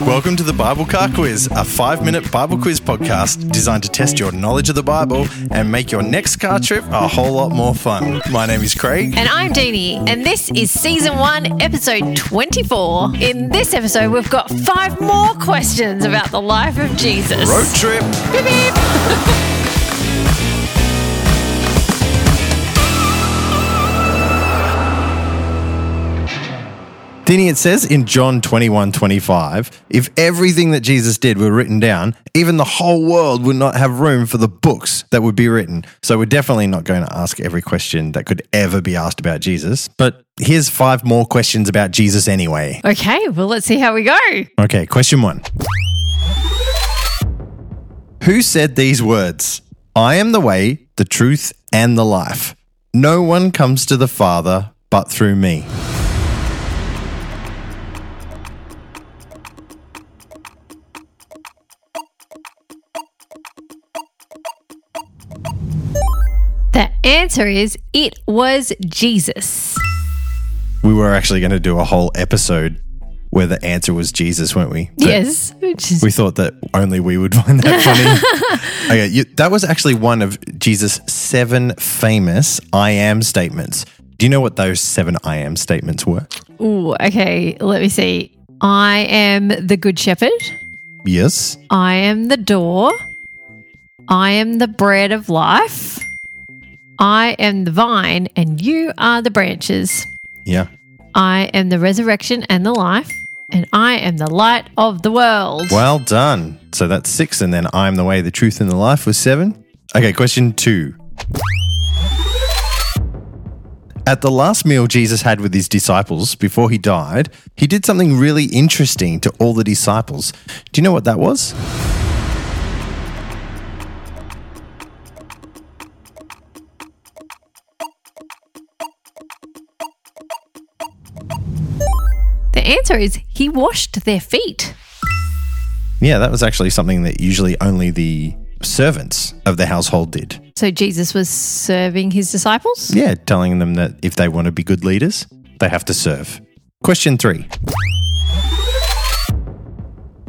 Welcome to the Bible Car Quiz, a five minute Bible quiz podcast designed to test your knowledge of the Bible and make your next car trip a whole lot more fun. My name is Craig. And I'm Deanie, and this is season one, episode 24. In this episode, we've got five more questions about the life of Jesus. Road trip. Beep, beep. Deanie, it says in John 21 25, if everything that Jesus did were written down, even the whole world would not have room for the books that would be written. So we're definitely not going to ask every question that could ever be asked about Jesus. But here's five more questions about Jesus anyway. Okay, well, let's see how we go. Okay, question one Who said these words? I am the way, the truth, and the life. No one comes to the Father but through me. Answer is it was Jesus. We were actually going to do a whole episode where the answer was Jesus, weren't we? But yes. We thought that only we would find that funny. okay, you, that was actually one of Jesus' seven famous I am statements. Do you know what those seven I am statements were? ooh, okay, let me see. I am the good shepherd. Yes. I am the door. I am the bread of life. I am the vine, and you are the branches. Yeah. I am the resurrection and the life, and I am the light of the world. Well done. So that's six, and then I'm the way, the truth, and the life was seven. Okay, question two. At the last meal Jesus had with his disciples before he died, he did something really interesting to all the disciples. Do you know what that was? The answer is he washed their feet. Yeah, that was actually something that usually only the servants of the household did. So Jesus was serving his disciples? Yeah, telling them that if they want to be good leaders, they have to serve. Question three.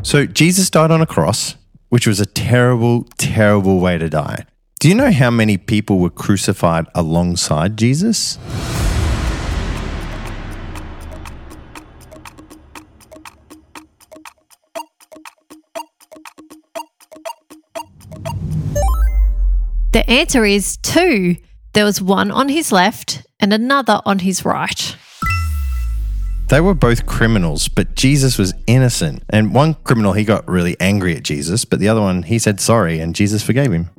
So, Jesus died on a cross, which was a terrible, terrible way to die. Do you know how many people were crucified alongside Jesus? The answer is two. There was one on his left and another on his right. They were both criminals, but Jesus was innocent. And one criminal, he got really angry at Jesus, but the other one, he said sorry and Jesus forgave him.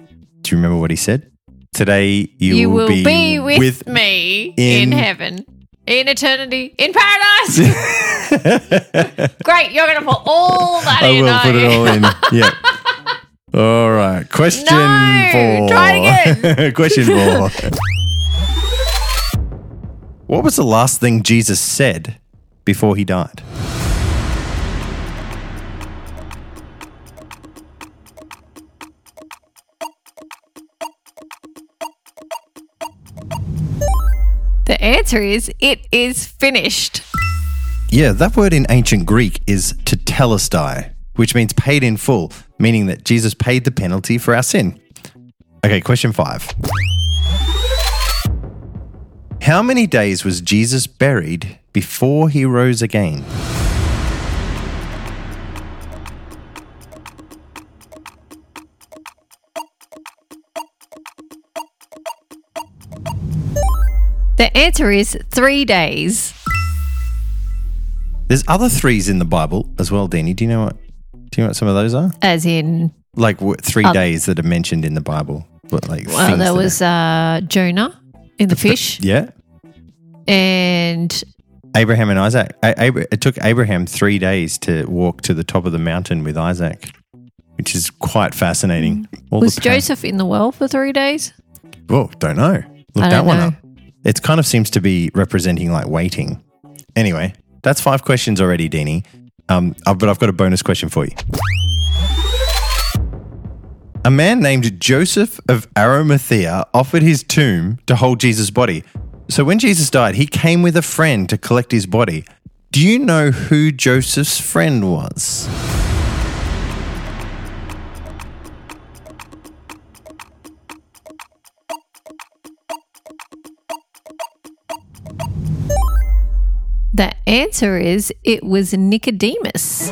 Do you remember what he said? Today you, You, will be, with, me in, in- heaven, in eternity, in paradise. Great, you're going to put all that I in. will aren't put it all in. Yeah. All right. Question No! four. Try it Question four. what was the last thing Jesus said before he died? The answer is it is finished. Yeah, that word in ancient Greek is tetelestai, which means paid in full, meaning that Jesus paid the penalty for our sin. Okay, question five. How many days was Jesus buried before he rose again? The answer is three days. There's other threes in the Bible as well, Deanie. Do you know what? Do you know what some of those are? As in, Like what, three Uh, days that are mentioned in the Bible. What like? well, there that was are- uh, Jonah in the fish, yeah. and Abraham and Isaac. It took Abraham three days to walk to the top of the mountain with Isaac, which is quite fascinating. All was Joseph in the well for three days? Oh, don't know. Look I that one know. up. It kind of seems to be representing like waiting. Anyway, that's five questions already, Deanie. Um, uh, but I've got a bonus question for you. A man named Joseph of Arimathea offered his tomb to hold Jesus' body. So when Jesus died, he came with a friend to collect his body. Do you know who Joseph's friend was? The answer is it was Nicodemus.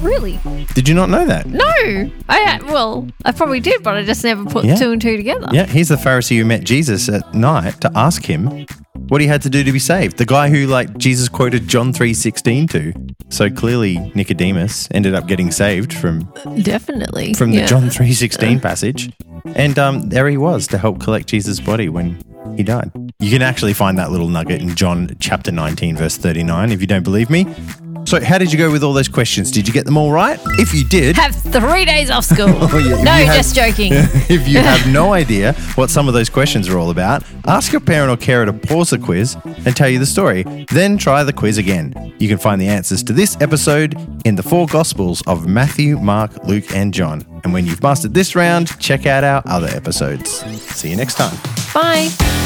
Really? Did you not know that? No. I well, I probably did, but I just never put Yeah. two and two together. Yeah, he's the Pharisee who met Jesus at night to ask him what he had to do to be saved. The guy who like Jesus quoted John 3:16 to. So clearly Nicodemus ended up getting saved from Definitely. from the Yeah. John 3:16 passage. And um, there he was to help collect Jesus' body when he died. You can actually find that little nugget in John chapter 19 verse 39 if you don't believe me. So how did you go with all those questions? Did you get them all right? If you did, Have three days off school. Oh, yeah, no, have- just joking. if you have no idea what some of those questions are all about, ask your parent or carer to pause the quiz and tell you the story. Then try the quiz again. You can find the answers to this episode in the four Gospels of Matthew, Mark, Luke, and John. And when you've mastered this round, check out our other episodes. See you next time. Bye.